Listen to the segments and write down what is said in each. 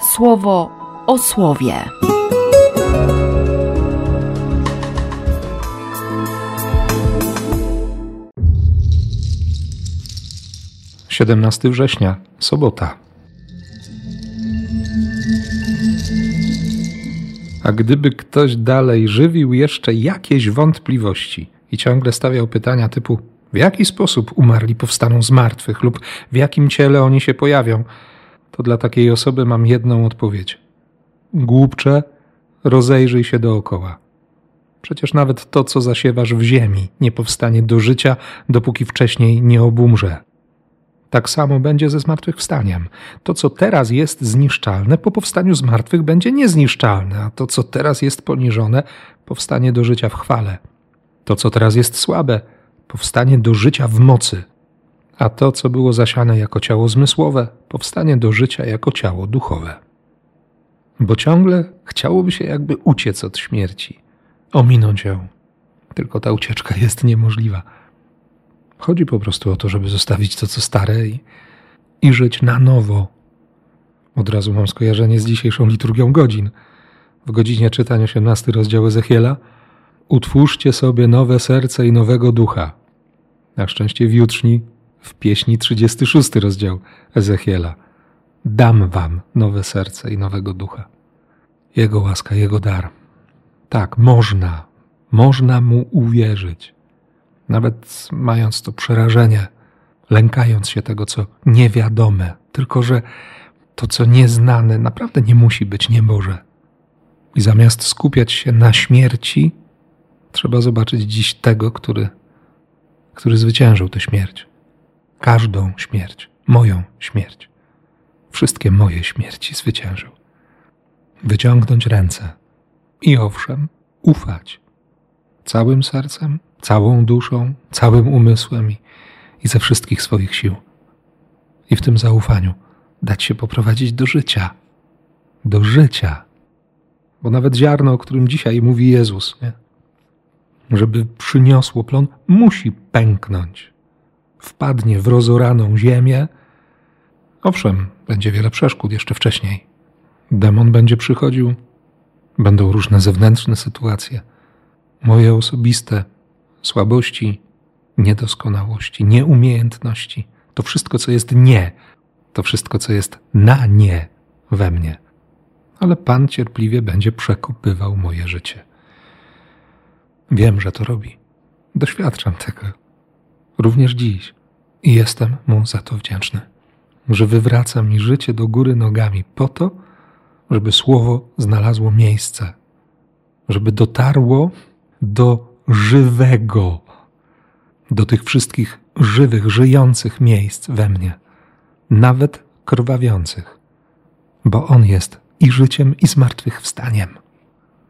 słowo o słowie. Siedemnasty września, sobota. A gdyby ktoś dalej żywił jeszcze jakieś wątpliwości i ciągle stawiał pytania typu w jaki sposób umarli powstaną z martwych lub w jakim ciele oni się pojawią, to dla takiej osoby mam jedną odpowiedź. Głupcze, rozejrzyj się dookoła. Przecież nawet to, co zasiewasz w ziemi, nie powstanie do życia, dopóki wcześniej nie obumrze. Tak samo będzie ze zmartwychwstaniem. To, co teraz jest zniszczalne, po powstaniu z martwych będzie niezniszczalne, a to, co teraz jest poniżone, powstanie do życia w chwale. To, co teraz jest słabe, powstanie do życia w mocy, a to, co było zasiane jako ciało zmysłowe, powstanie do życia jako ciało duchowe. Bo ciągle chciałoby się jakby uciec od śmierci, ominąć ją. Tylko ta ucieczka jest niemożliwa. Chodzi po prostu o to, żeby zostawić to, co stare i, i żyć na nowo. Od razu mam skojarzenie z dzisiejszą liturgią godzin. W godzinie czytania 18 rozdział Ezechiela Utwórzcie sobie nowe serce i nowego ducha. Na szczęście w jutrzni w pieśni 36 rozdział Ezechiela. Dam wam nowe serce i nowego ducha. Jego łaska, Jego dar. Tak, można, można Mu uwierzyć. Nawet mając to przerażenie, lękając się tego, co niewiadome, tylko że to, co nieznane, naprawdę nie musi być nieboże. I zamiast skupiać się na śmierci, trzeba zobaczyć dziś tego, który, który zwyciężył tę śmierć każdą śmierć, moją śmierć. Wszystkie moje śmierci zwyciężył. Wyciągnąć ręce i owszem, ufać całym sercem, całą duszą, całym umysłem i, i ze wszystkich swoich sił. I w tym zaufaniu dać się poprowadzić do życia. Do życia. Bo nawet ziarno, o którym dzisiaj mówi Jezus, nie? żeby przyniosło plon, musi pęknąć wpadnie w rozoraną ziemię, owszem, będzie wiele przeszkód jeszcze wcześniej. Demon będzie przychodził, będą różne zewnętrzne sytuacje, moje osobiste słabości, niedoskonałości, nieumiejętności, to wszystko, co jest nie, to wszystko, co jest na nie we mnie. Ale Pan cierpliwie będzie przekopywał moje życie. Wiem, że to robi. Doświadczam tego również dziś. I jestem mu za to wdzięczny, że wywraca mi życie do góry nogami po to, żeby słowo znalazło miejsce, żeby dotarło do żywego, do tych wszystkich żywych, żyjących miejsc we mnie, nawet krwawiących, bo On jest i życiem, i zmartwychwstaniem.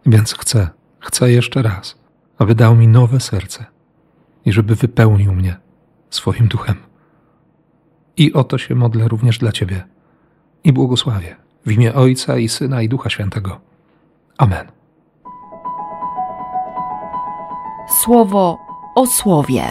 Więc chcę, chcę jeszcze raz, aby dał mi nowe serce i żeby wypełnił mnie swoim duchem. I o to się modlę również dla Ciebie i błogosławię w imię Ojca i Syna i Ducha Świętego. Amen. Słowo o słowie.